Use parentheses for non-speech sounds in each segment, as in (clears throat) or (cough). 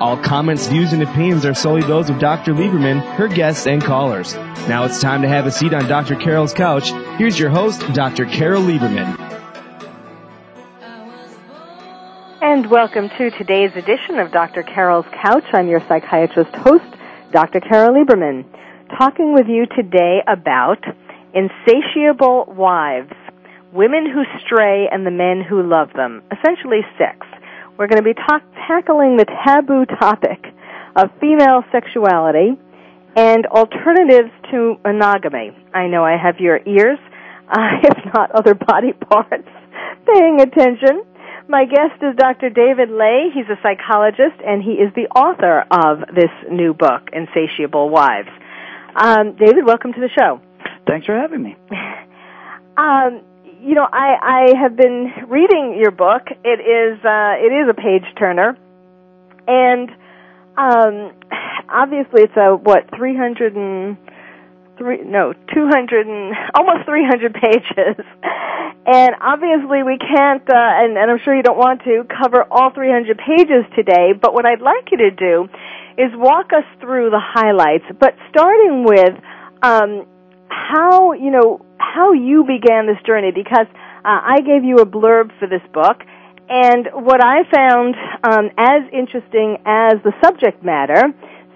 All comments, views, and opinions are solely those of Dr. Lieberman, her guests, and callers. Now it's time to have a seat on Dr. Carol's couch. Here's your host, Dr. Carol Lieberman. And welcome to today's edition of Dr. Carol's Couch. I'm your psychiatrist host, Dr. Carol Lieberman, talking with you today about insatiable wives, women who stray and the men who love them, essentially sex. We're going to be talk- tackling the taboo topic of female sexuality and alternatives to monogamy. I know I have your ears, (laughs) uh, if not other body parts, paying attention. My guest is Dr. David Ley. He's a psychologist and he is the author of this new book, Insatiable Wives. Um, David, welcome to the show. Thanks for having me. (laughs) Um, you know, I, I have been reading your book. It is uh, it is a page turner, and um, obviously it's a what three hundred and three no two hundred and almost three hundred (laughs) pages, and obviously we can't uh, and, and I'm sure you don't want to cover all three hundred pages today. But what I'd like you to do is walk us through the highlights, but starting with um, how you know how you began this journey because uh, I gave you a blurb for this book, and what I found um, as interesting as the subject matter,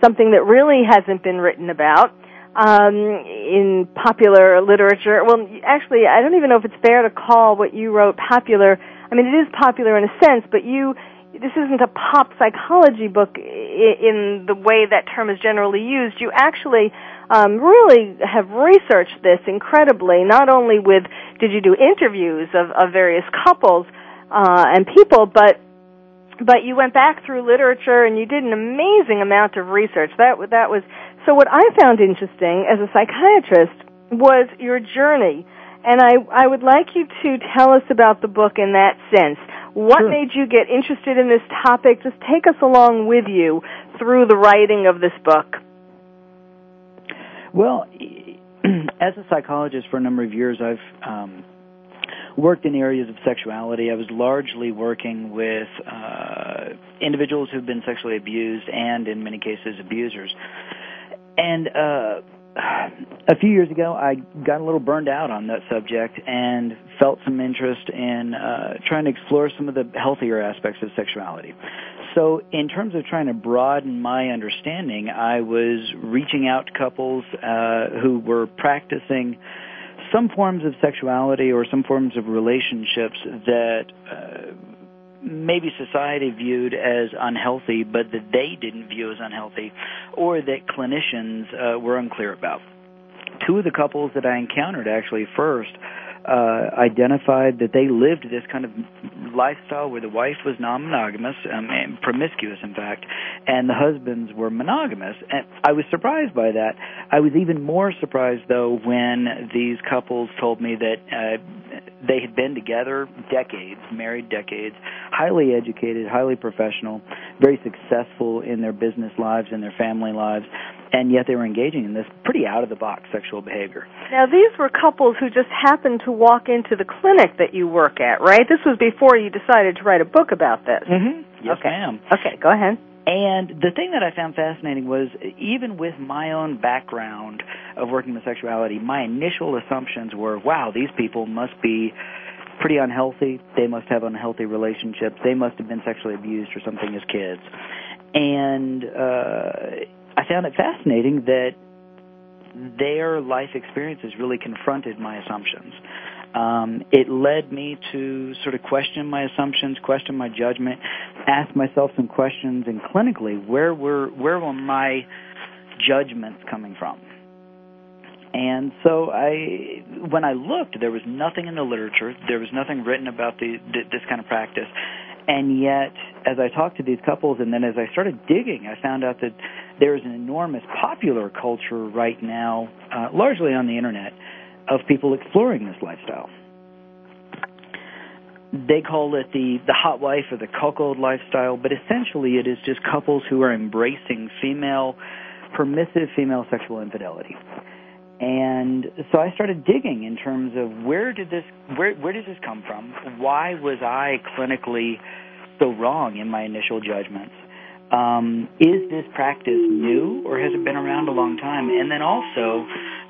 something that really hasn't been written about um, in popular literature. Well, actually, I don't even know if it's fair to call what you wrote popular. I mean, it is popular in a sense, but you this isn't a pop psychology book in the way that term is generally used. You actually um, really have researched this incredibly. Not only with did you do interviews of, of various couples uh, and people, but but you went back through literature and you did an amazing amount of research. That that was so. What I found interesting as a psychiatrist was your journey, and I I would like you to tell us about the book in that sense. What sure. made you get interested in this topic? Just take us along with you through the writing of this book. Well, (clears throat) as a psychologist for a number of years, I've um, worked in areas of sexuality. I was largely working with uh, individuals who've been sexually abused and, in many cases, abusers. And uh, a few years ago, I got a little burned out on that subject and felt some interest in uh, trying to explore some of the healthier aspects of sexuality. So, in terms of trying to broaden my understanding, I was reaching out to couples uh, who were practicing some forms of sexuality or some forms of relationships that uh, maybe society viewed as unhealthy, but that they didn't view as unhealthy, or that clinicians uh, were unclear about. Two of the couples that I encountered actually first uh, identified that they lived this kind of lifestyle where the wife was non-monogamous, um, and promiscuous, in fact, and the husbands were monogamous. And I was surprised by that. I was even more surprised, though, when these couples told me that uh, they had been together decades, married decades, highly educated, highly professional, very successful in their business lives and their family lives, and yet they were engaging in this pretty out of the box sexual behavior. Now, these were couples who just happened to walk into the clinic that you work at, right? This was before you decided to write a book about this. Mm-hmm. Yes, okay. ma'am. Okay, go ahead. And the thing that I found fascinating was even with my own background of working with sexuality, my initial assumptions were, wow, these people must be pretty unhealthy. They must have unhealthy relationships. They must have been sexually abused or something as kids. And uh, I found it fascinating that their life experiences really confronted my assumptions. Um, it led me to sort of question my assumptions, question my judgment, ask myself some questions and clinically, where were where were my judgments coming from? And so I, when I looked, there was nothing in the literature. There was nothing written about the, this kind of practice. And yet, as I talked to these couples, and then as I started digging, I found out that there is an enormous popular culture right now, uh, largely on the internet, of people exploring this lifestyle. They call it the the hot wife or the cuckold lifestyle, but essentially it is just couples who are embracing female, permissive female sexual infidelity. And so I started digging in terms of where did this where where does this come from? Why was I clinically so wrong in my initial judgments? Um, is this practice new or has it been around a long time? And then also,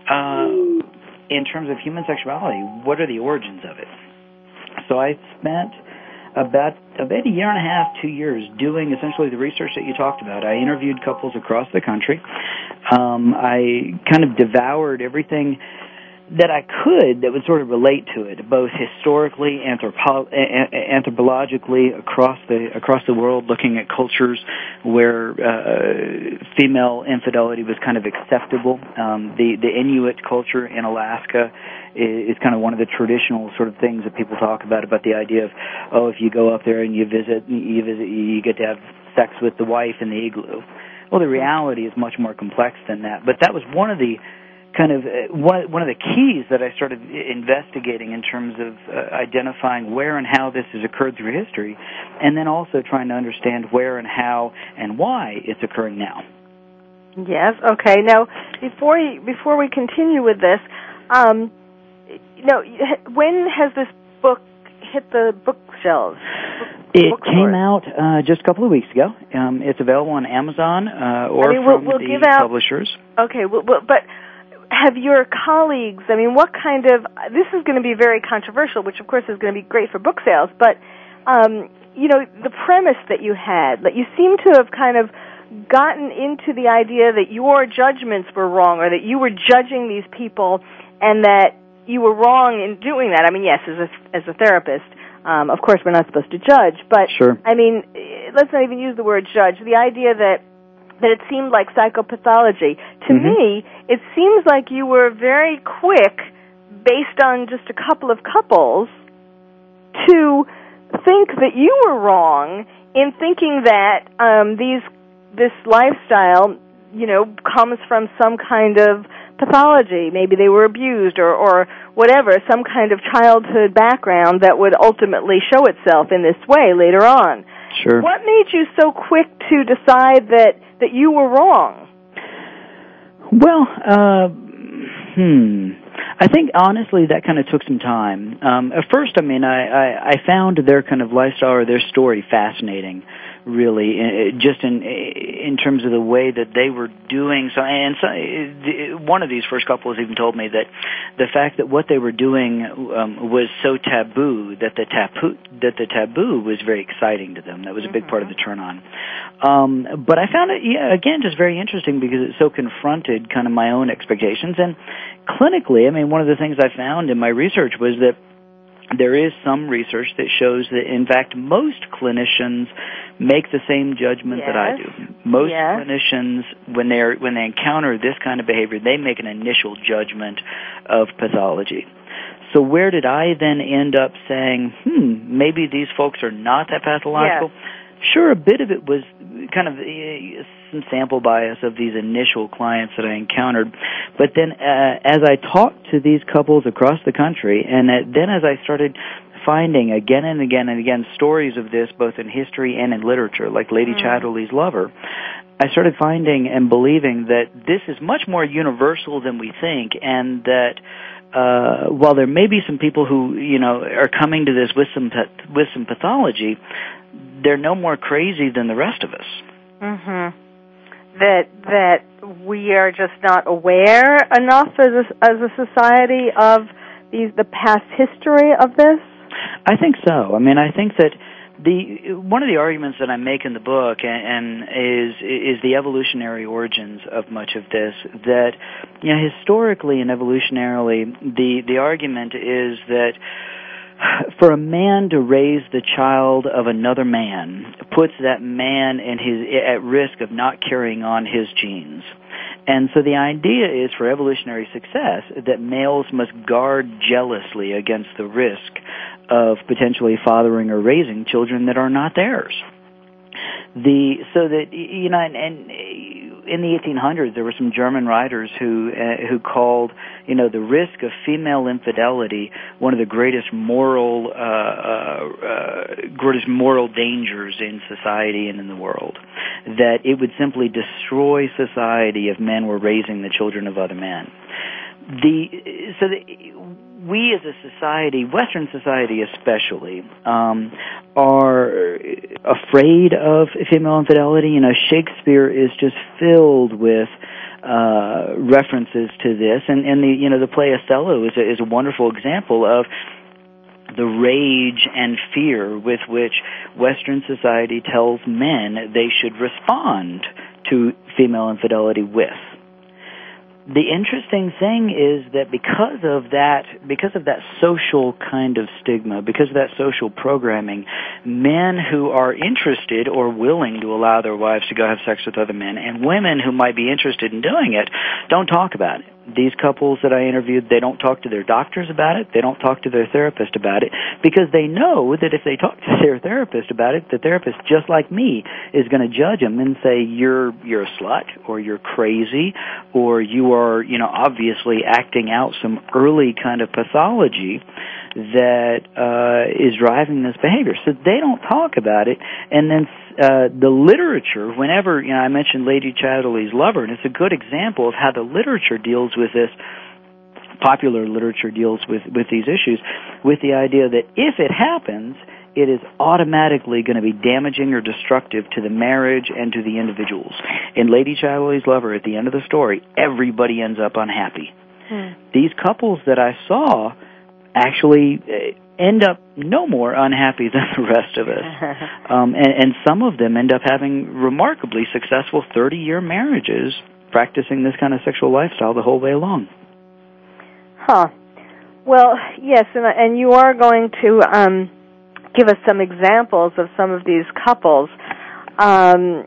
uh, in terms of human sexuality, what are the origins of it? So I spent about about a year and a half, two years, doing essentially the research that you talked about. I interviewed couples across the country. Um, I kind of devoured everything that I could that would sort of relate to it, both historically, anthropo- anthropologically, across the across the world, looking at cultures where uh, female infidelity was kind of acceptable. Um, the the Inuit culture in Alaska is, is kind of one of the traditional sort of things that people talk about about the idea of oh, if you go up there and you visit, you visit, you get to have sex with the wife in the igloo. Well, the reality is much more complex than that. But that was one of the kind of uh, one one of the keys that I started investigating in terms of uh, identifying where and how this has occurred through history, and then also trying to understand where and how and why it's occurring now. Yes. Okay. Now, before you, before we continue with this, um, you know, when has this book hit the bookshelves? It came out uh, just a couple of weeks ago. Um, it's available on Amazon uh, or I mean, we'll, from we'll the out, publishers. Okay, well, well, but have your colleagues, I mean, what kind of, this is going to be very controversial, which of course is going to be great for book sales, but, um, you know, the premise that you had, that you seem to have kind of gotten into the idea that your judgments were wrong or that you were judging these people and that you were wrong in doing that. I mean, yes, as a, as a therapist, um, of course we're not supposed to judge, but, sure. I mean, let's not even use the word judge. The idea that that it seemed like psychopathology. To Mhm. me, it seems like you were very quick, based on just a couple of couples, to think that you were wrong in thinking that um, these this lifestyle, you know, comes from some kind of pathology. Maybe they were abused or or whatever, some kind of childhood background that would ultimately show itself in this way later on. Sure. What made you so quick to decide that that you were wrong? Well, uh, hmm. I think honestly that kind of took some time. Um, at first, I mean, I, I, I found their kind of lifestyle or their story fascinating, really, uh, just in in terms of the way that they were doing. So, and so, one of these first couples even told me that the fact that what they were doing um, was so taboo that the taboo that the taboo was very exciting to them. That was a big part of the turn on. Um, but I found it yeah, again just very interesting because it so confronted kind of my own expectations and clinically. I mean, one of the things I found in my research was that there is some research that shows that in fact most clinicians make the same judgment that I do. Most Yes. clinicians when they're when they encounter this kind of behavior, they make an initial judgment of pathology. So where did I then end up saying, hmm, maybe these folks are not that pathological? Sure, a bit of it was kind of uh, some sample bias of these initial clients that I encountered. But then uh, as I talked to these couples across the country, and uh, then as I started finding again and again and again stories of this both in history and in literature, like Lady Mm. Chatterley's Lover, I started finding and believing that this is much more universal than we think, and that uh, while there may be some people who you know are coming to this with some with some pathology, they're no more crazy than the rest of us. Mm-hmm. That that we are just not aware enough as a, as a society of these the past history of this. I think so. I mean, I think that the one of the arguments that I make in the book and, and is is the evolutionary origins of much of this. That you know, historically and evolutionarily, the the argument is that for a man to raise the child of another man puts that man in his at risk of not carrying on his genes. And so the idea is for evolutionary success that males must guard jealously against the risk of potentially fathering or raising children that are not theirs. The so that you know and, and in the 1800s, there were some German writers who uh, who called, you know, the risk of female infidelity one of the greatest moral uh, uh, uh, greatest moral dangers in society and in the world. That it would simply destroy society if men were raising the children of other men. The so the, we as a society, Western society especially, um, are afraid of female infidelity. You know, Shakespeare is just filled with uh, references to this, and and the you know the play Othello is a, is a wonderful example of the rage and fear with which Western society tells men they should respond to female infidelity with the interesting thing is that because of that because of that social kind of stigma because of that social programming men who are interested or willing to allow their wives to go have sex with other men and women who might be interested in doing it don't talk about it these couples that I interviewed, they don't talk to their doctors about it. They don't talk to their therapist about it because they know that if they talk to their therapist about it, the therapist, just like me, is going to judge them and say you're you're a slut or you're crazy or you are you know obviously acting out some early kind of pathology that uh, is driving this behavior. So they don't talk about it, and then uh, the literature, whenever you know, I mentioned Lady Chatterley's Lover, and it's a good example of how the literature deals with this. Popular literature deals with with these issues, with the idea that if it happens, it is automatically going to be damaging or destructive to the marriage and to the individuals. In Lady Chatterley's Lover, at the end of the story, everybody ends up unhappy. Hmm. These couples that I saw actually uh, end up no more unhappy than the rest of us. (laughs) um, and, and some of them end up having remarkably successful 30 year marriages practicing this kind of sexual lifestyle the whole way along. Huh. Well, yes, and, and you are going to um, give us some examples of some of these couples. Um,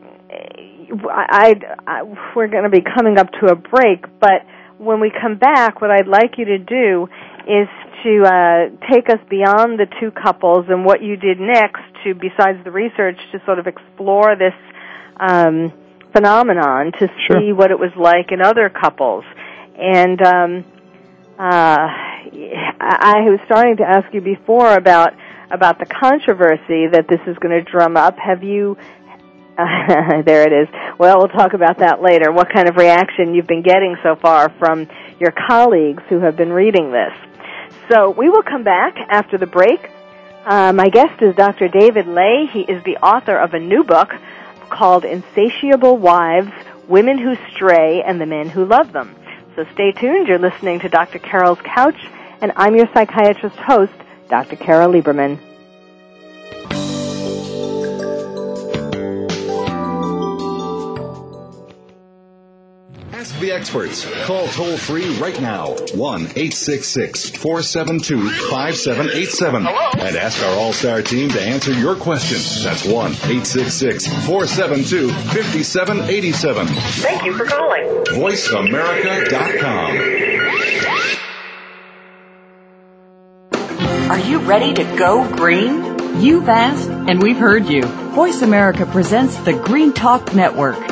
I, I, I, we're going to be coming up to a break, but when we come back, what I'd like you to do is to uh, take us beyond the two couples and what you did next to, besides the research, to sort of explore this um, phenomenon to sure. see what it was like in other couples. And um, uh, I was starting to ask you before about about the controversy that this is going to drum up. Have you? Uh, (laughs) there it is. Well, we'll talk about that later. What kind of reaction you've been getting so far from your colleagues who have been reading this? So we will come back after the break. Uh, my guest is Dr. David Ley. He is the author of a new book called Insatiable Wives, Women Who Stray and the Men Who Love Them. So stay tuned. You're listening to Dr. Carol's Couch, and I'm your psychiatrist host, Dr. Carol Lieberman. Ask the experts. Call toll free right now 1 866 472 5787 and ask our All Star team to answer your question. That's 1 866 472 5787. Thank you for calling. VoiceAmerica.com. Are you ready to go green? You've asked, and we've heard you. Voice America presents the Green Talk Network.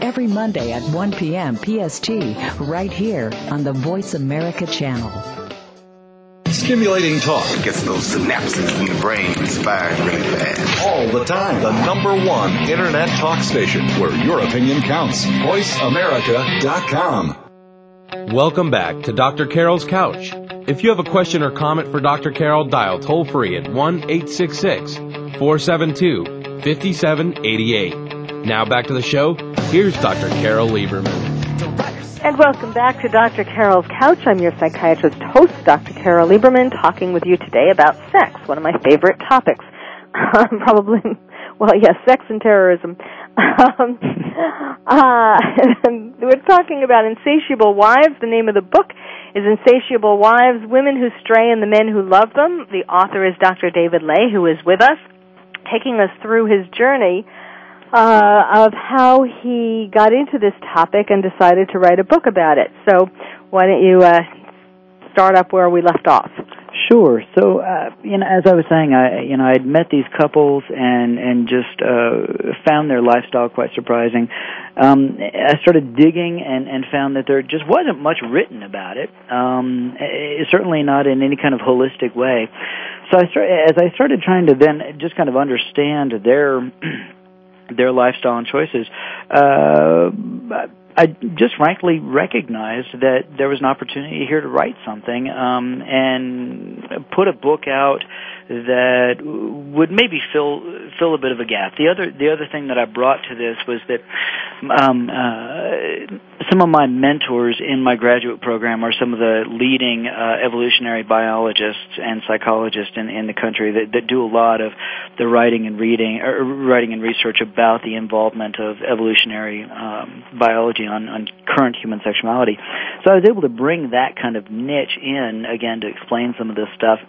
every Monday at 1 p.m. PST right here on the Voice America channel. Stimulating talk. Gets those synapses in the brain firing really fast. All the time. The number one internet talk station where your opinion counts. VoiceAmerica.com. Welcome back to Dr. Carol's Couch. If you have a question or comment for Dr. Carol, dial toll free at 1 866 472 5788. Now back to the show. Here's Dr. Carol Lieberman. And welcome back to Dr. Carol's Couch. I'm your psychiatrist host, Dr. Carol Lieberman, talking with you today about sex, one of my favorite topics. (laughs) Um, probably, well, yes, sex and terrorism. Um, (laughs) uh, (laughs) we're talking about Insatiable Wives. The name of the book is Insatiable Wives, Women Who Stray and the Men Who Love Them. The author is Dr. David Ley, who is with us, taking us through his journey uh, of how he got into this topic and decided to write a book about it. So why don't you uh, start up where we left off? Sure. So, uh, you know, as I was saying, I, you know, I'd met these couples and and just uh, found their lifestyle quite surprising. Um, I started digging and and found that there just wasn't much written about it. Um, it, certainly not in any kind of holistic way. So I started as I started trying to then just kind of understand their (clears throat) their lifestyle and choices. Uh, I just frankly recognized that there was an opportunity here to write something um, and put a book out that would maybe fill fill a bit of a gap. The other the other thing that I brought to this was that um, uh, some of my mentors in my graduate program are some of the leading uh, evolutionary biologists and psychologists in, in the country that, that do a lot of the writing and reading or writing and research about the involvement of evolutionary um, biology on, on current human sexuality. So I was able to bring that kind of niche in again to explain some of this stuff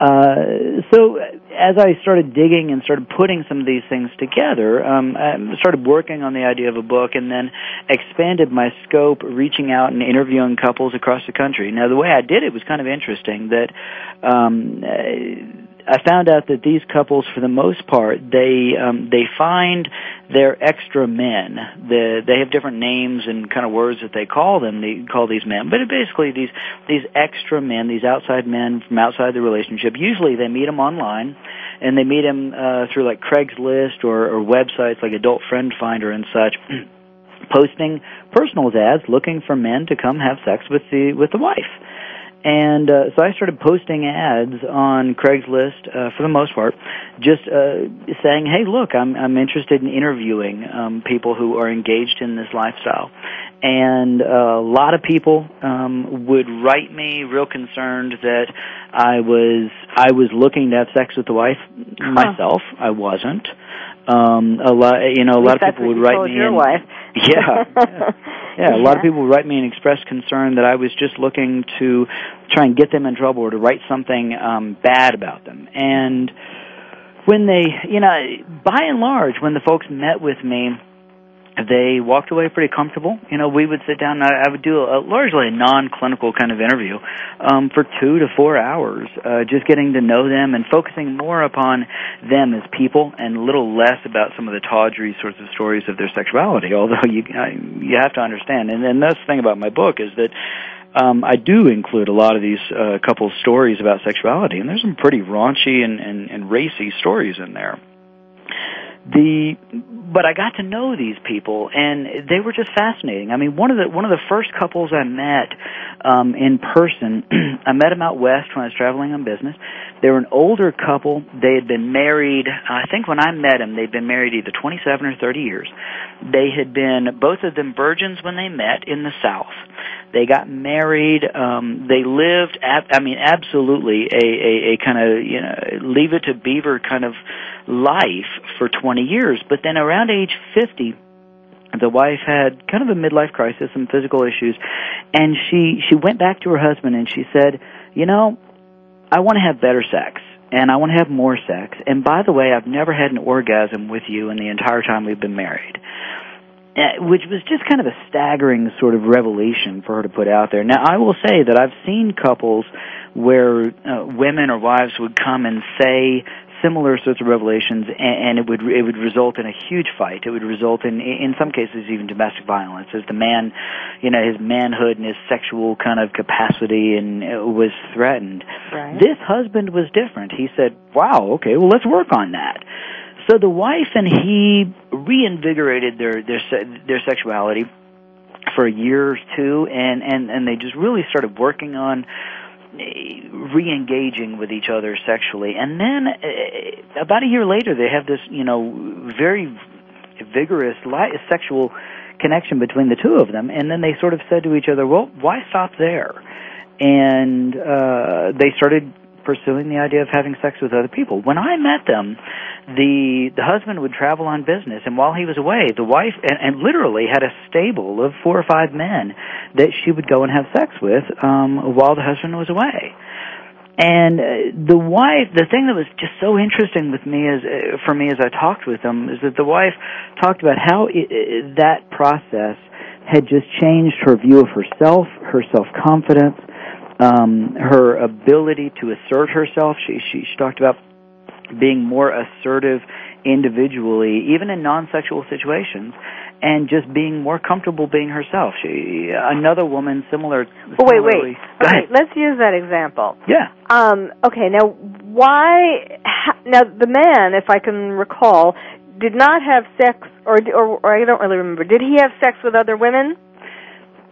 uh, so as I started digging and started putting some of these things together, um, I started working on the idea of a book, and then expanded my scope, reaching out and interviewing couples across the country. Now, the way I did it was kind of interesting. That um, I found out that these couples, for the most part, they um, they find their extra men. The, they have different names and kind of words that they call them. They call these men, but basically these these extra men, these outside men from outside the relationship. Usually, they meet them online, and they meet them uh, through like Craigslist or, or websites like Adult Friend Finder and such. (clears throat) posting personals ads looking for men to come have sex with the with the wife and uh, so I started posting ads on Craigslist uh, for the most part, just uh, saying, "Hey, look, I'm I'm interested in interviewing um, people who are engaged in this lifestyle." And uh, a lot of people um, would write me real concerned that I was I was looking to have sex with the wife huh. myself. I wasn't. Um, a lot, you know, a lot of people would write me. Your and, wife. (laughs) yeah, yeah, (laughs) yeah. A lot of people would write me and express concern that I was just looking to try and get them in trouble or to write something um, bad about them. And when they, you know, by and large, when the folks met with me, they walked away pretty comfortable. You know, we would sit down. And I, would do a, a largely a non-clinical kind of interview um, for two to four hours, uh, just getting to know them and focusing more upon them as people and a little less about some of the tawdry sorts of stories of their sexuality. Although you I, you have to understand, and, and that's the thing about my book is that um, I do include a lot of these uh, couple stories about sexuality, and there's some pretty raunchy and, and, and racy stories in there the but I got to know these people and they were just fascinating. I mean, one of the one of the first couples I met um in person, (clears throat) I met them out west when I was traveling on business. They were an older couple. They had been married, I think when I met them, they'd been married either 27 or 30 years. They had been both of them virgins when they met in the South. They got married. Um, they lived. I mean, absolutely a a, a kind of you know leave it to Beaver kind of life for 20 years. But then around age 50, the wife had kind of a midlife crisis, some physical issues, and she she went back to her husband and she said, "You know, I want to have better sex." And I want to have more sex. And by the way, I've never had an orgasm with you in the entire time we've been married. Uh, which was just kind of a staggering sort of revelation for her to put out there. Now, I will say that I've seen couples where uh, women or wives would come and say similar sorts of revelations, and, and it would it would result in a huge fight. It would result in in some cases even domestic violence, as the man, you know, his manhood and his sexual kind of capacity and uh, was threatened. Right. This husband was different. He said, "Wow, okay, well let's work on that." So the wife and he reinvigorated their their their sexuality for a year or two, and and and they just really started working on re-engaging with each other sexually. And then uh, about a year later they have this you know very vigorous li- sexual connection between the two of them. And then they sort of said to each other well why stop there? And uh they started pursuing the idea of having sex with other people. When I met them, the the husband would travel on business, and while he was away, the wife and, and literally had a stable of four or five men that she would go and have sex with um, while the husband was away. And uh, the wife, the thing that was just so interesting with me is, uh, for me as I talked with them, is that the wife talked about how it, that process had just changed her view of herself, her self confidence, um, her ability to assert herself. She, she, she talked about being more assertive individually, even in non-sexual situations, and just being more comfortable being herself. She, another woman, similar. Oh, wait, wait. Okay, let's use that example. Yeah. Um, okay, now why? Now the man, if I can recall, did not have sex, or, or, or I don't really remember. Did he have sex with other women?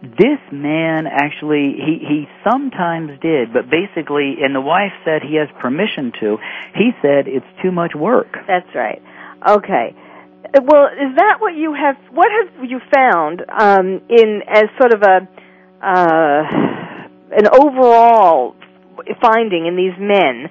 This man actually he he sometimes did but basically and the wife said he has permission to he said it's too much work. That's right. Okay. Well is that what you have what have you found um in as sort of a uh an overall finding in these men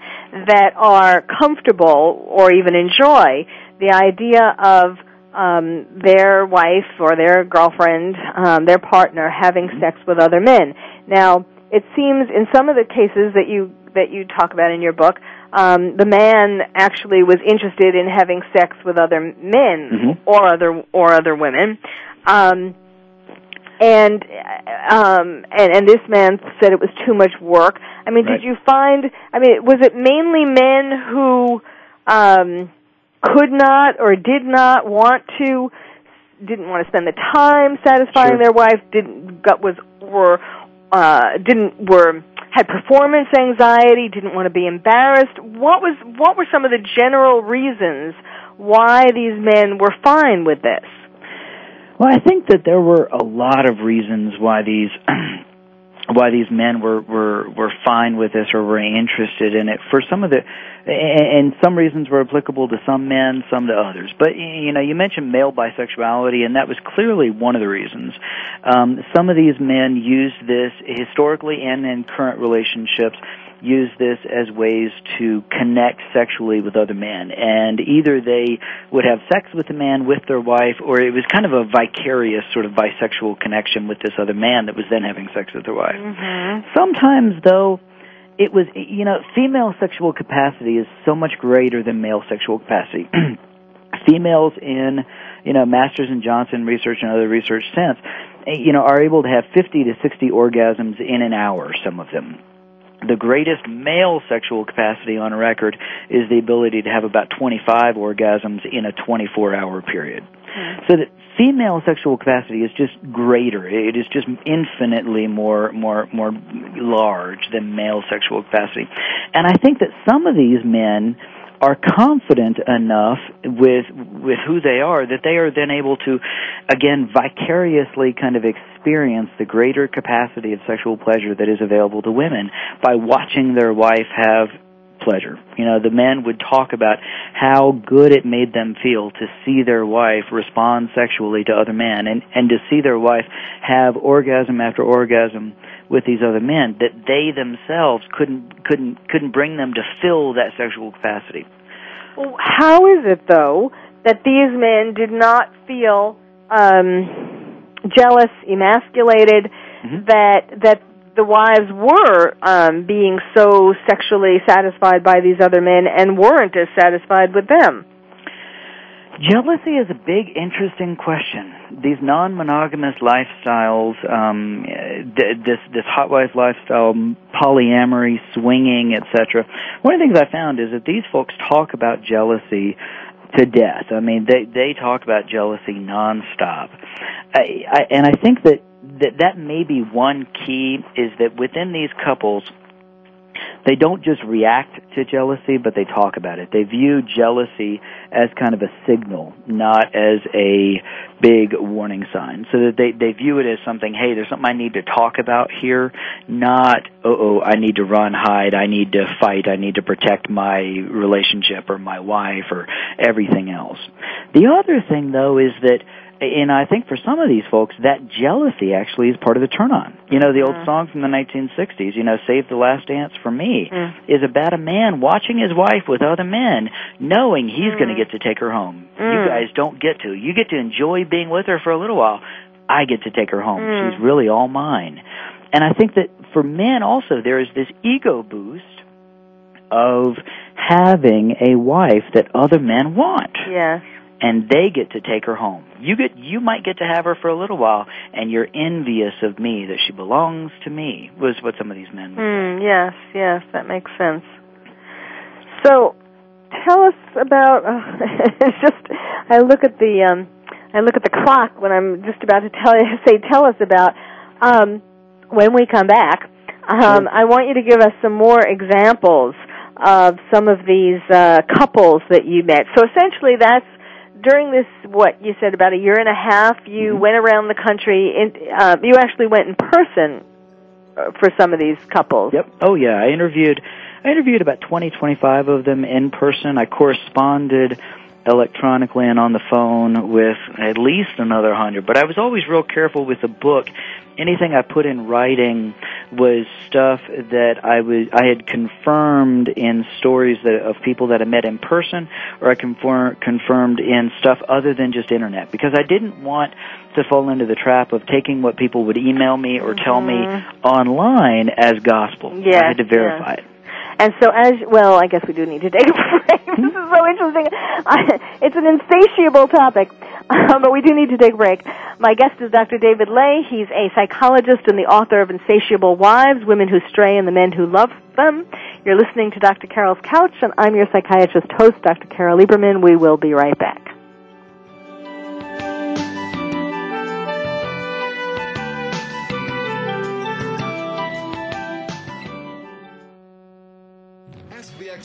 that are comfortable or even enjoy the idea of um, their wife or their girlfriend, um, their partner, having sex with other men. Now, it seems in some of the cases that you that you talk about in your book, um, the man actually was interested in having sex with other men mm-hmm. or other or other women. Um, and um and and this man said it was too much work. I mean, right. did you find I mean, was it mainly men who um could not or did not want to didn't want to spend the time satisfying sure. their wife didn't got was were uh didn't were had performance anxiety didn't want to be embarrassed what was what were some of the general reasons why these men were fine with this well i think that there were a lot of reasons why these why these men were were were fine with this or were interested in it. For some of the and some reasons were applicable to some men some to others. But you know you mentioned male bisexuality and that was clearly one of the reasons. Um some of these men used this historically and in current relationships use this as ways to connect sexually with other men. And either they would have sex with a man with their wife, or it was kind of a vicarious sort of bisexual connection with this other man that was then having sex with their wife. Mm-hmm. Sometimes, though, it was, you know, female sexual capacity is so much greater than male sexual capacity. (clears throat) Females in you know, Masters and Johnson research and other research since, eh, you know, are able to have 50 to 60 orgasms in an hour, some of them. The greatest male sexual capacity on record is the ability to have about 25 orgasms in a 24 hour period. Mm-hmm. So that female sexual capacity is just greater. It is just infinitely more more more large than male sexual capacity. And I think that some of these men are confident enough with with who they are that they are then able to again vicariously kind of experience the greater capacity of sexual pleasure that is available to women by watching their wife have pleasure. You know, the men would talk about how good it made them feel to see their wife respond sexually to other men and, and to see their wife have orgasm after orgasm with these other men that they themselves couldn't couldn't couldn't bring them to fill that sexual capacity. Well, how is it though that these men did not feel um, jealous, emasculated, mm-hmm. that that the wives were um, being so sexually satisfied by these other men and weren't as satisfied with them? Jealousy is a big, interesting question. These non-monogamous lifestyles, um, this this hot wife lifestyle, polyamory, swinging, etc. One of the things I found is that these folks talk about jealousy to death. I mean, they they talk about jealousy nonstop, I, I, and I think that that that may be one key is that within these couples they don't just react to jealousy, but they talk about it. They view jealousy as kind of a signal, not as a big warning sign. So that they, they view it as something, hey, there's something I need to talk about here, not, oh, oh, I need to run, hide, I need to fight, I need to protect my relationship or my wife or everything else. The other thing though is that and I think for some of these folks, that jealousy actually is part of the turn on. You know, the old mm. song from the 1960s, you know, Save the Last Dance for Me, mm. is about a man watching his wife with other men, knowing he's mm. going to get to take her home. You mm. guys don't get to. You get to enjoy being with her for a little while. I get to take her home. Mm. She's really all mine. And I think that for men also, there is this ego boost of having a wife that other men want. Yes and they get to take her home. You get you might get to have her for a little while and you're envious of me that she belongs to me was what some of these men mm, yes, yes, that makes sense. So tell us about uh, (laughs) it's just I look at the um I look at the clock when I'm just about to tell you (laughs) say tell us about um when we come back. Um. I want you to give us some more examples of some of these uh, couples that you met. So essentially, that's during this what you said about a year and a half you mm-hmm. went around the country in, uh, you actually went in person uh, for some of these couples. Yep. Oh yeah. I interviewed i interviewed about 20 25 of them in person. I corresponded electronically and on the phone with at least another hundred but i was always real careful with the book anything I put in writing was stuff that I was I had confirmed in stories that of people that I met in person, or I confirm, confirmed in stuff other than just internet, because I didn't want to fall into the trap of taking what people would email me or tell mm-hmm. me online as gospel. Yeah, I had to verify it. And so, as well, I guess we do need to take a (laughs) break. (laughs) this is so interesting. It's an insatiable topic, um, (laughs) but we do need to take a break. My guest is Dr. David Ley. He's a psychologist and the author of Insatiable Wives, Women Who Stray and the Men Who Love Them. You're listening to Dr. Carol's Couch, and I'm your psychiatrist host, Dr. Carol Lieberman. We will be right back.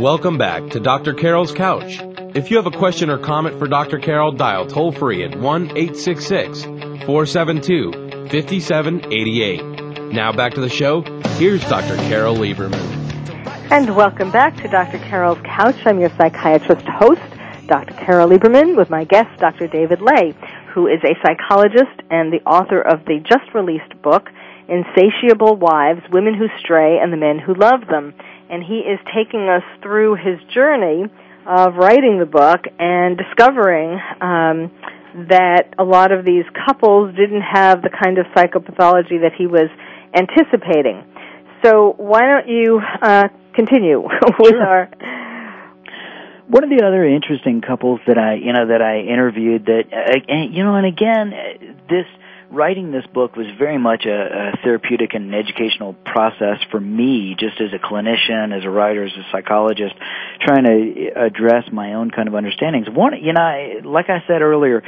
Welcome back to Dr. Carol's Couch. If you have a question or comment for Dr. Carol, dial toll free at 1 866 472 5788. Now back to the show. Here's Dr. Carol Lieberman. And welcome back to Dr. Carol's Couch. I'm your psychiatrist host, Dr. Carol Lieberman, with my guest, Dr. David Ley, who is a psychologist and the author of the just released book, Insatiable Wives, Women Who Stray and the Men Who Love Them. And he is taking us through his journey of writing the book and discovering um, that a lot of these couples didn't have the kind of psychopathology that he was anticipating. So why don't you uh, continue (laughs) with sure. our one of the other interesting couples that I, you know, that I interviewed that, uh, you know, and again, this writing this book was very much a, a therapeutic and educational process for me, just as a clinician, as a writer, as a psychologist, trying to address my own kind of understandings. One, you know, like I said earlier,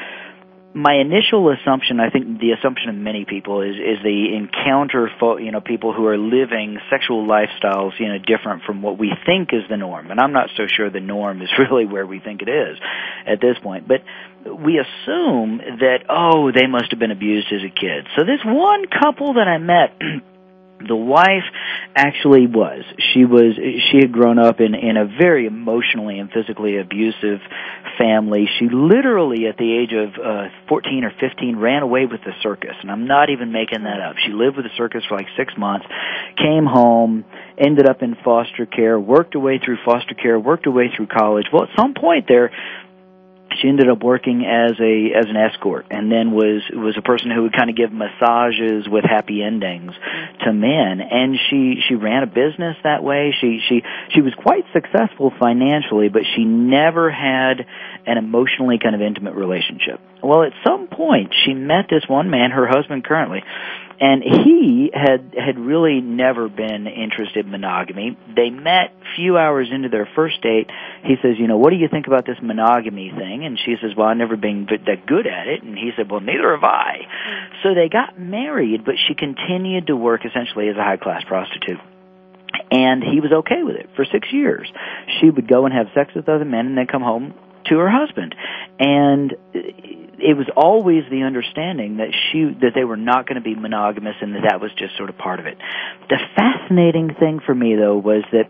my initial assumption, I think the assumption of many people is is they encounter fo- you know people who are living sexual lifestyles you know different from what we think is the norm, and I'm not so sure the norm is (laughs) really where we think it is at this point. But we assume that oh they must have been abused as a kid. So this one couple that I met. (clears throat) the wife actually was. She was she had grown up in in a very emotionally and physically abusive family. She literally at the age of uh 14 or 15 ran away with the circus. And i'm not even making that up. She lived with the circus for like 6 months came home ended up in foster care worked her way through foster care worked her way through college. Well at some point there she ended up working as a as an escort and then was was a person who would kind of give massages with happy endings to men. And she she ran a business that way. She she she was quite successful financially but she never had an emotionally kind of intimate relationship. Well at some point she met this one man her husband currently and he had had really never been interested in monogamy. They met few hours into their first date. He says, "You know, what do you think about this monogamy thing?" And she says, "Well, I've never been that good at it." And he said, "Well, neither have I." So they got married, but she continued to work essentially as a high class prostitute and he was okay with it for six years. She would go and have sex with other men and then come home to her husband. And uh, it was always the understanding that she that they were not going to be monogamous and that that was just sort of part of it. The fascinating thing for me though was that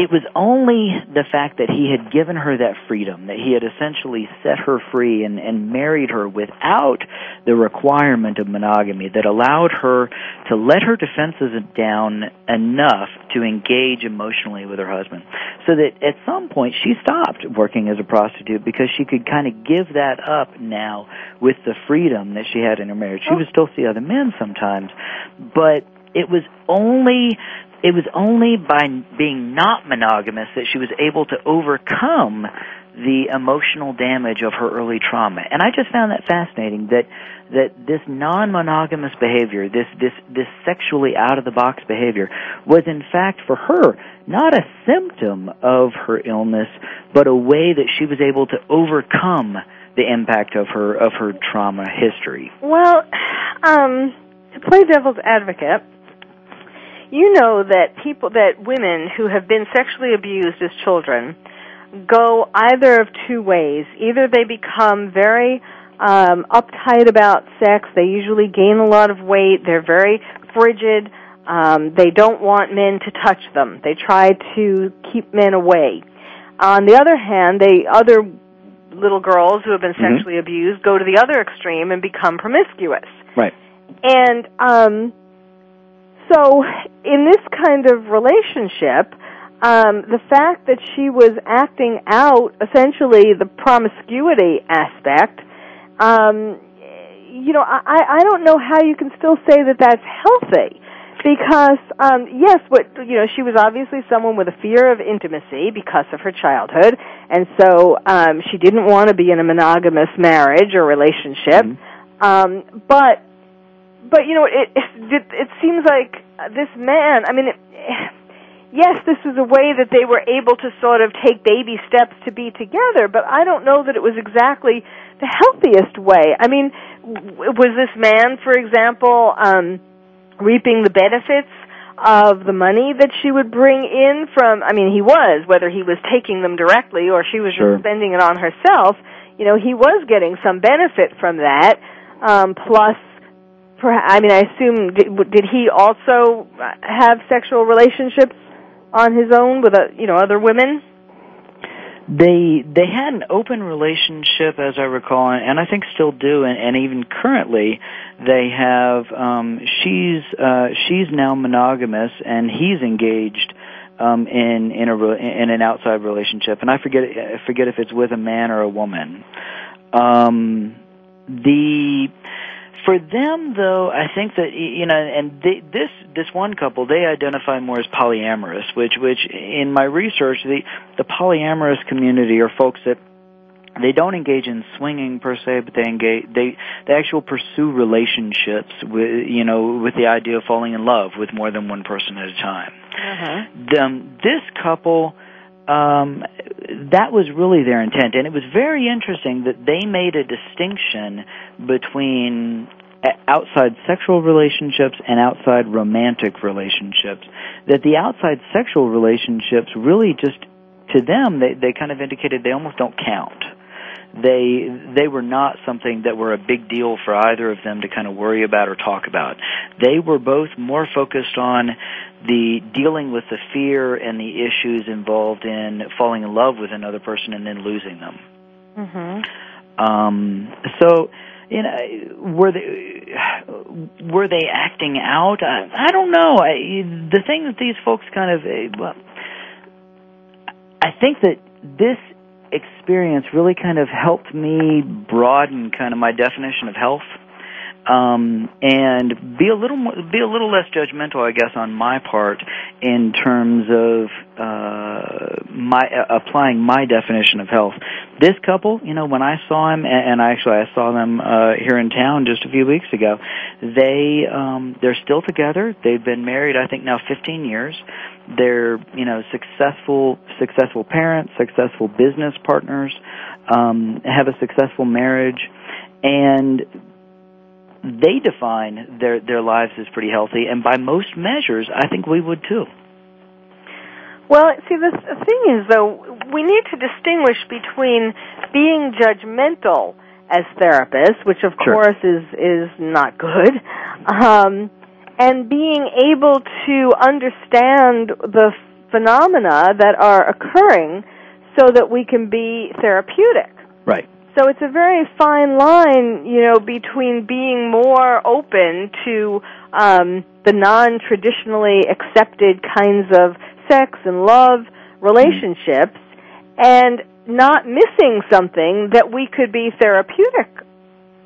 it was only the fact that he had given her that freedom, that he had essentially set her free and, and married her without the requirement of monogamy that allowed her to let her defenses down enough to engage emotionally with her husband. So that at some point she stopped working as a prostitute because she could kind of give that up now with the freedom that she had in her marriage. She oh. would still see other men sometimes, but it was only it was only by being not monogamous that she was able to overcome the emotional damage of her early trauma. And I just found that fascinating that that this non-monogamous behavior, this this this sexually out of the box behavior was in fact for her not a symptom of her illness, but a way that she was able to overcome the impact of her of her trauma history. Well, um to play devil's advocate, you know that people that women who have been sexually abused as children go either of two ways. Either they become very um, uptight about sex. They usually gain a lot of weight. They're very frigid. Um, they don't want men to touch them. They try to keep men away. On the other hand, they other little girls who have been Mhm. sexually abused go to the other extreme and become promiscuous. Right. And um, so, in this kind of relationship, um, the fact that she was acting out essentially the promiscuity aspect, um, you know, I, I don't know how you can still say that that's healthy. Because um, yes, what you know, she was obviously someone with a fear of intimacy because of her childhood, and so um, she didn't want to be in a monogamous marriage or relationship. Um, but but you know, it it, it seems like this man. I mean, it, yes, this was a way that they were able to sort of take baby steps to be together. But I don't know that it was exactly the healthiest way. I mean, w- was this man, for example, um, reaping the benefits? Of the money that she would bring in from, I mean, he was, whether he was taking them directly or she was Sure. just spending it on herself, you know, he was getting some benefit from that. Um, plus, I mean, I assume did, did he also have sexual relationships on his own with a, you know, other women? They they had an open relationship, as I recall, and I think still do, and, and even currently, they have. Um, she's uh, she's now monogamous, and he's engaged um, in in a in an outside relationship, and I forget I forget if it's with a man or a woman. Um, the for them though i think that you know and they, this this one couple they identify more as polyamorous which which in my research the the polyamorous community are folks that they don't engage in swinging per se but they engage they they actually pursue relationships with you know with the idea of falling in love with more than one person at a time Uh-huh. um, this couple um, that was really their intent, and it was very interesting that they made a distinction between uh, outside sexual relationships and outside romantic relationships. That the outside sexual relationships really just to them they they kind of indicated they almost don't count they they were not something that were a big deal for either of them to kind of worry about or talk about. They were both more focused on the dealing with the fear and the issues involved in falling in love with another person and then losing them. Mm-hmm. Um, so, you know, were they were they acting out? I, I don't know. I, the thing that these folks kind of uh, well, I think that this experience really kind of helped me broaden kind of my definition of health um, and be a little more, be a little less judgmental, I guess, on my part in terms of uh, my uh, applying my definition of health. This couple, you know, when I saw him, and, and actually I saw them uh, here in town just a few weeks ago. They um, they're still together. They've been married, I think, now 15 years. They're you know successful successful parents, successful business partners, um, have a successful marriage, and they define their their lives as pretty healthy, and by most measures, I think we would too. Well, see, the thing is, though, we need to distinguish between being judgmental as therapists, which of Sure. course is is not good, um, and being able to understand the phenomena that are occurring so that we can be therapeutic. Right. So it's a very fine line, you know, between being more open to um, the non-traditionally accepted kinds of sex and love relationships and not missing something that we could be therapeutic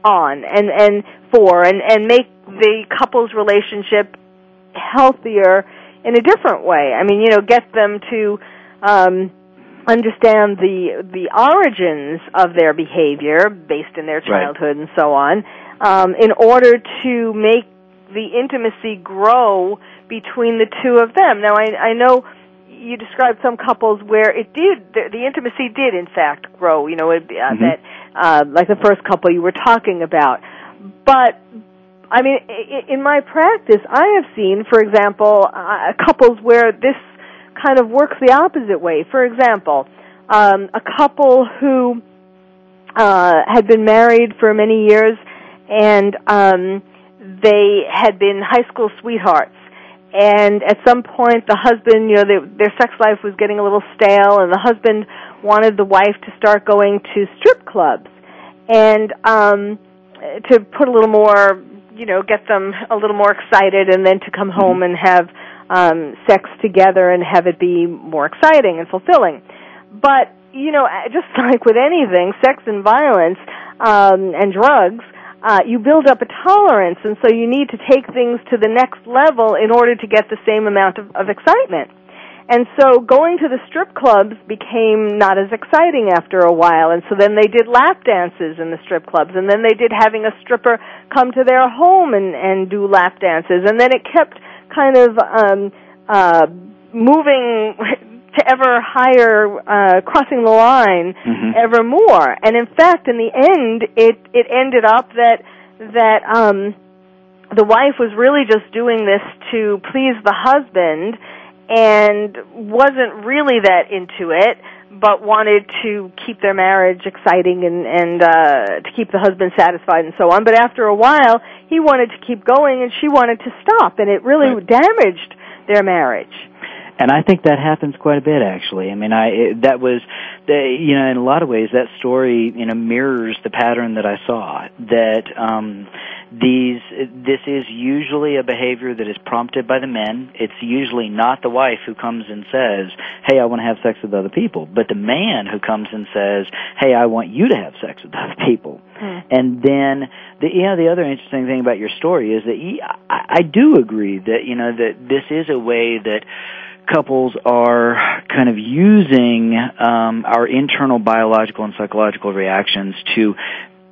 on and and for and and make the couple's relationship healthier in a different way. I mean, you know, get them to um understand the the origins of their behavior based in their childhood right. and so on um in order to make the intimacy grow between the two of them. Now I I know you described some couples where it did the, the intimacy did in fact grow. You know it, uh, mm-hmm. that uh, like the first couple you were talking about. But I mean, in my practice, I have seen, for example, uh, couples where this kind of works the opposite way. For example, um, a couple who uh, had been married for many years and um, they had been high school sweethearts and at some point the husband you know they, their sex life was getting a little stale and the husband wanted the wife to start going to strip clubs and um to put a little more you know get them a little more excited and then to come mm-hmm. home and have um sex together and have it be more exciting and fulfilling but you know (laughs) just like with anything sex and violence um and drugs uh, you build up a tolerance, and so you need to take things to the next level in order to get the same amount of, of excitement. And so going to the strip clubs became not as exciting after a while, and so then they did lap dances in the strip clubs, and then they did having a stripper come to their home and, and do lap dances, and then it kept kind of um, uh, moving (laughs) to ever higher, uh, crossing the line mm-hmm. ever more. And in fact, in the end, it it ended up that that um, the wife was really just doing this to please the husband, and wasn't really that into it, but wanted to keep their marriage exciting and and uh, to keep the husband satisfied and so on. But after a while, he wanted to keep going, and she wanted to stop, and it really right. damaged their marriage and I think that happens quite a bit actually. I mean, I it, that was the you know in a lot of ways that story you know mirrors the pattern that I saw that um these this is usually a behavior that is prompted by the men. It's usually not the wife who comes and says, "Hey, I want to have sex with other people," but the man who comes and says, "Hey, I want you to have sex with (laughs) other people." Mm. And then the you know the other interesting thing about your story is that I, I do agree that you know that this is a way that couples are kind of using um, our internal biological and psychological reactions to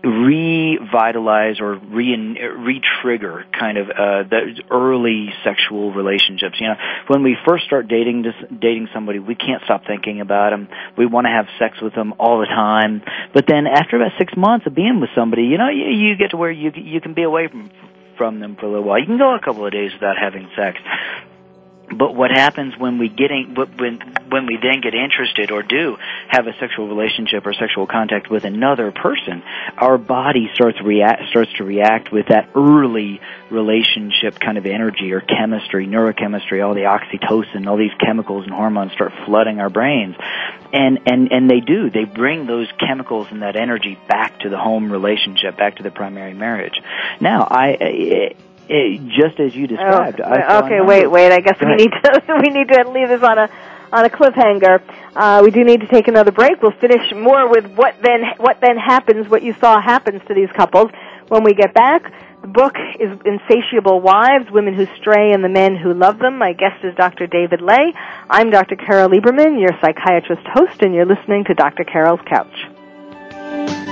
revitalize or re re-trigger kind of uh, the early sexual relationships. You know, when we first start dating dating somebody, we can't stop thinking about them. We want to have sex with them all the time. But then after about six months of being with somebody, you know, you, you get to where you you can be away from from them for a little while. You can go a couple of days without having sex. But what happens when we getting when when we then get interested or do have a sexual relationship or sexual contact with another person, our body starts react starts to react with that early relationship kind of energy or chemistry, neurochemistry, all the oxytocin, all these chemicals and hormones start flooding our brains, and and and they do they bring those chemicals and that energy back to the home relationship, back to the primary marriage. Now I it, just as you described. Oh, okay, wait, wait. I guess we need to (laughs) we need to leave this on a on a cliffhanger. Uh, we do need to take another break. We'll finish more with what then what then happens, what you saw happens to these couples when we get back. The book is Insatiable Wives, Women Who Stray and the Men Who Love Them. My guest is Dr. David Ley. I'm Dr. Carol Lieberman, your psychiatrist host, and you're listening to Dr. Carol's Couch.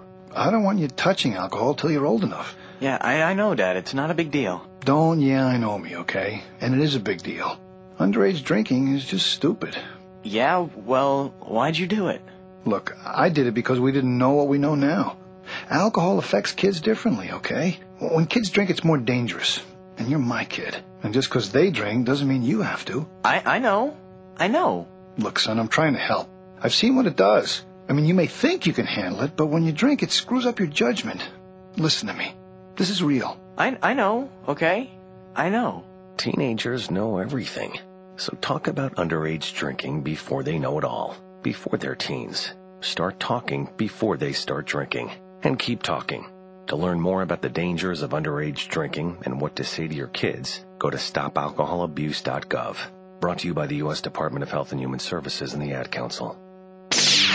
I don't want you touching alcohol till you're old enough. Yeah, I, I know, Dad. It's not a big deal. Don't yeah, I know me, okay? And it is a big deal. Underage drinking is just stupid. Yeah, well, why'd you do it? Look, I did it because we didn't know what we know now. Alcohol affects kids differently, okay? When kids drink, it's more dangerous. And you're my kid. And just because they drink doesn't mean you have to. I, I know. I know. Look, son, I'm trying to help. I've seen what it does. I mean, you may think you can handle it, but when you drink, it screws up your judgment. Listen to me. This is real. I, I know, okay? I know. Teenagers know everything. So talk about underage drinking before they know it all, before they're teens. Start talking before they start drinking. And keep talking. To learn more about the dangers of underage drinking and what to say to your kids, go to stopalcoholabuse.gov. Brought to you by the U.S. Department of Health and Human Services and the Ad Council.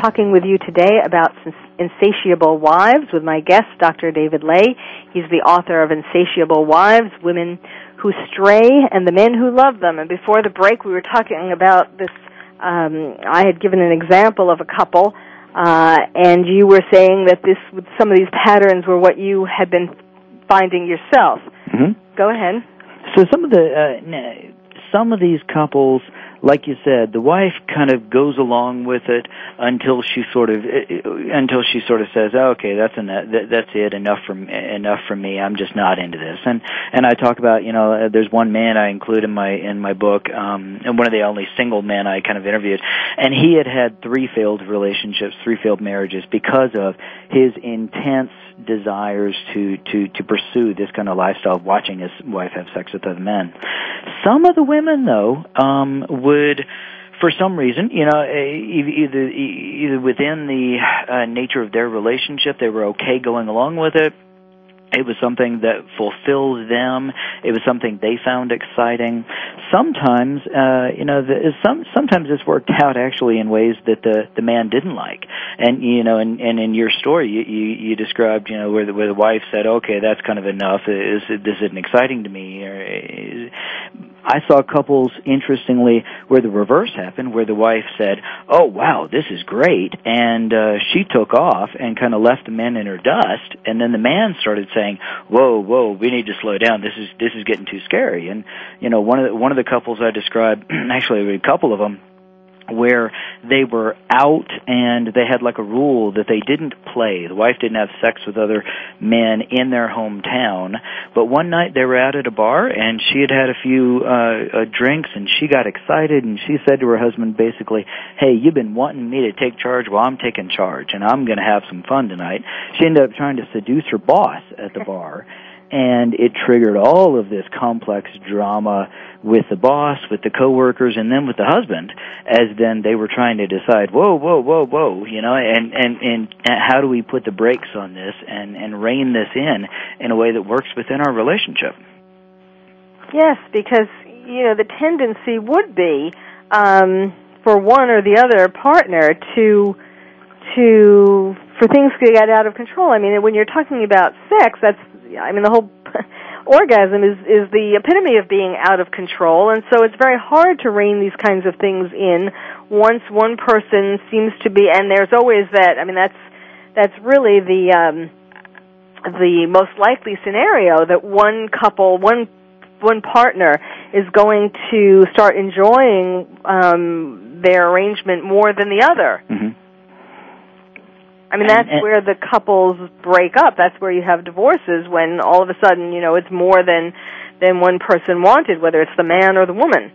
talking with you today about Insatiable Wives with my guest, Dr. David Ley. He's the author of Insatiable Wives, Women Who Stray and the Men Who Love Them. And before the break, we were talking about this. Um, I had given an example of a couple, uh, and you were saying that this, some of these patterns were what you had been finding yourself. Mm-hmm. Go ahead. So some of the uh, some of these couples like you said, the wife kind of goes along with it until she sort of eh, eh, until she sort of says, oh, "Okay, that's enough. That's it. Enough from enough from me. I'm just not into this." And and I talk about you know, uh, there's one man I include in my in my book, um, and one of the only single men I kind of interviewed, and he had had three failed relationships, three failed marriages because of his intense desires to to to pursue this kind of lifestyle of watching his wife have sex with other men. Some of the women, though, um, would for some reason, you know, either either within the uh, nature of their relationship, they were okay going along with it. It was something that fulfilled them. It was something they found exciting. Sometimes, uh, you know, the, some sometimes this worked out actually in ways that the the man didn't like. And you know, and, and in your story, you, you you described, you know, where the where the wife said, "Okay, that's kind of enough. Is this isn't exciting to me?" Or, I saw couples, interestingly, where the reverse happened, where the wife said, "Oh wow, this is great," and uh, she took off and kind of left the man in her dust, and then the man started saying, "Whoa, whoa, we need to slow down. This is this is getting too scary." And you know, one of the, one of the couples I described, (clears throat) actually, a couple of them where they were out and they had like a rule that they didn't play. The wife didn't have sex with other men in their hometown. But one night they were out at a bar and she had had a few uh, uh drinks and she got excited and she said to her husband basically, "Hey, you've been wanting me to take charge. Well, I'm taking charge and I'm going to have some fun tonight." She ended up trying to seduce her boss at the (laughs) bar and it triggered all of this complex drama with the boss, with the coworkers, and then with the husband, as then they were trying to decide, whoa, whoa, whoa, whoa, you know, and and and how do we put the brakes on this and and rein this in in a way that works within our relationship? Yes, because you know the tendency would be um, for one or the other partner to to for things to get out of control. I mean, when you're talking about sex, that's I mean the whole (laughs) orgasm is is the epitome of being out of control and so it's very hard to rein these kinds of things in once one person seems to be and there's always that i mean that's that's really the um the most likely scenario that one couple one one partner is going to start enjoying um their arrangement more than the other mm-hmm. I mean, that's and, and, where the couples break up. That's where you have divorces when all of a sudden, you know, it's more than than one person wanted, whether it's the man or the woman.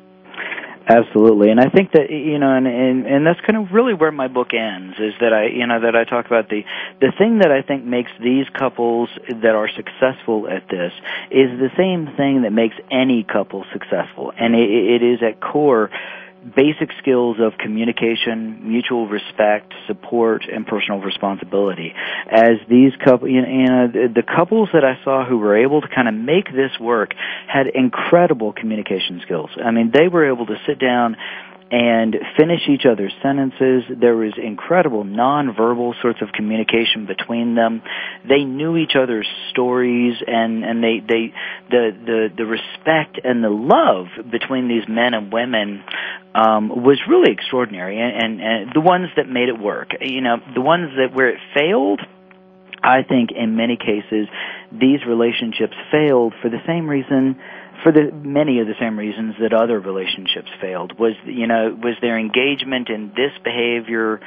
Absolutely, and I think that you know, and, and and that's kind of really where my book ends. Is that I you know that I talk about the the thing that I think makes these couples that are successful at this is the same thing that makes any couple successful, and it, it is at core basic skills of communication, mutual respect, support, and personal responsibility. As these couple, you know, the couples that I saw who were able to kind of make this work had incredible communication skills. I mean, they were able to sit down and finish each other's sentences. There was incredible nonverbal sorts of communication between them. They knew each other's stories and, and they, they, the, the, the respect and the love between these men and women, um, was really extraordinary and, and, and the ones that made it work. You know, the ones that where it failed, I think in many cases, these relationships failed for the same reason for the many of the same reasons that other relationships failed was you know was their engagement in this behavior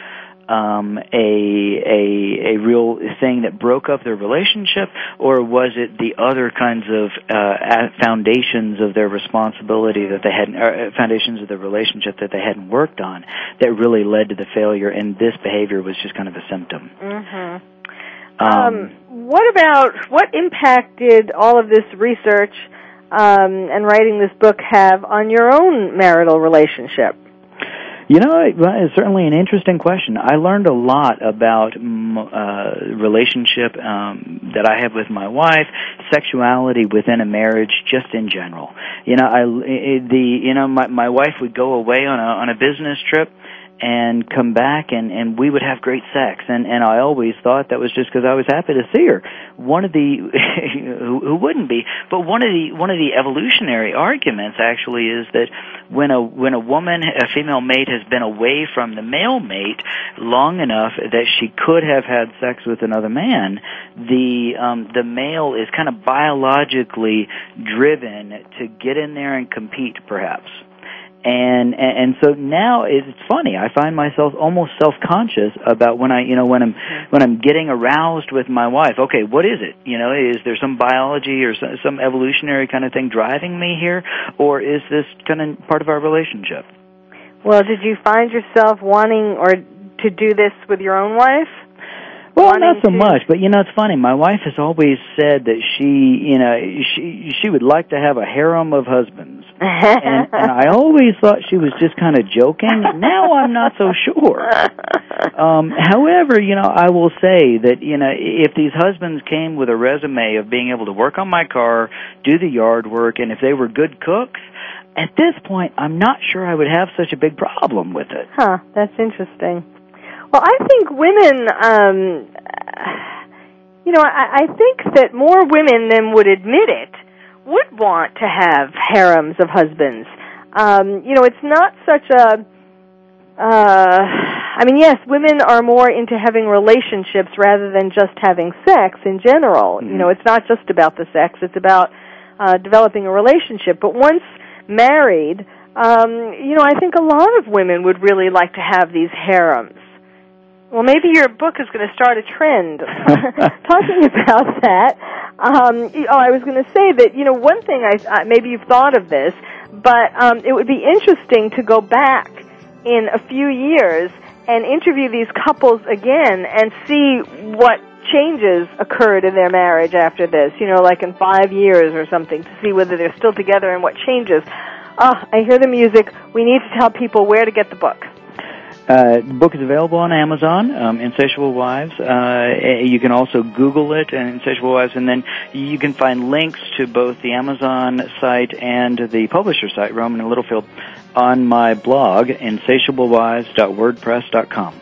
um, a a a real thing that broke up their relationship, or was it the other kinds of uh, foundations of their responsibility that they hadn't, or foundations of the relationship that they hadn't worked on that really led to the failure? And this behavior was just kind of a symptom. Mm-hmm. Um, um, what about what impact did all of this research? Um, and writing this book have on your own marital relationship? You know, it's certainly an interesting question. I learned a lot about uh, relationship um, that I have with my wife, sexuality within a marriage, just in general. You know, I the you know my my wife would go away on a on a business trip and come back and and we would have great sex. And and I always thought that was just because I was happy to see her. One of the (laughs) who, who wouldn't be? But one of the one of the evolutionary arguments actually is that when a when a woman a female mate has been away from the male mate long enough that she could have had sex with another man the um the male is kind of biologically driven to get in there and compete perhaps and and so now it's funny. I find myself almost self conscious about when i you know when i'm mm-hmm. when i'm getting aroused with my wife. Okay what is it? You know is there some biology or some, some evolutionary kind of thing driving me here? Or is this kind of part of our relationship? Well did you find yourself wanting or to do this with your own wife well, not so to... much, but you know, it's funny. My wife has always said that she, you know, she she would like to have a harem of husbands, (laughs) and, and I always thought she was just kind of joking. Now I'm not so sure. Um, however, you know, I will say that you know, if these husbands came with a resume of being able to work on my car, do the yard work, and if they were good cooks, at this point, I'm not sure I would have such a big problem with it. Huh? That's interesting. Well, I think women, um, you know, I, I think that more women than would admit it would want to have harems of husbands. Um, you know, it's not such a. Uh, I mean, yes, women are more into having relationships rather than just having sex in general. Mm-hmm. You know, it's not just about the sex; it's about uh, developing a relationship. But once married, um, you know, I think a lot of women would really like to have these harems. Well, maybe your book is going to start a trend. (laughs) Talking about that, um, oh, I was going to say that you know one thing. I maybe you've thought of this, but um, it would be interesting to go back in a few years and interview these couples again and see what changes occurred in their marriage after this. You know, like in five years or something, to see whether they're still together and what changes. Oh, I hear the music. We need to tell people where to get the book. Uh, the book is available on Amazon, um, Insatiable Wives. Uh, you can also Google it, and Insatiable Wives, and then you can find links to both the Amazon site and the publisher site, Rowman and Littlefield, on my blog, insatiablewives.wordpress.com.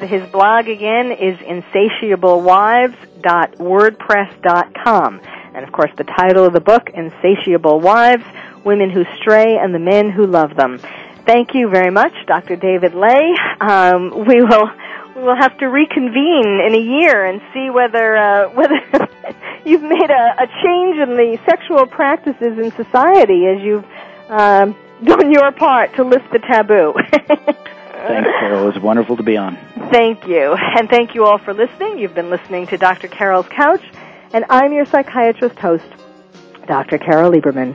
His blog again is insatiablewives.wordpress.com. And of course, the title of the book, Insatiable Wives Women Who Stray and the Men Who Love Them. Thank you very much, Dr. David Ley. Um, we will we will have to reconvene in a year and see whether uh, whether (laughs) you've made a, a, change in the sexual practices in society as you've uh, done your part to lift the taboo. (laughs) Thanks, Carol. It was wonderful to be on. Thank you. And thank you all for listening. You've been listening to Dr. Carol's Couch, and I'm your psychiatrist host, Dr. Carol Lieberman.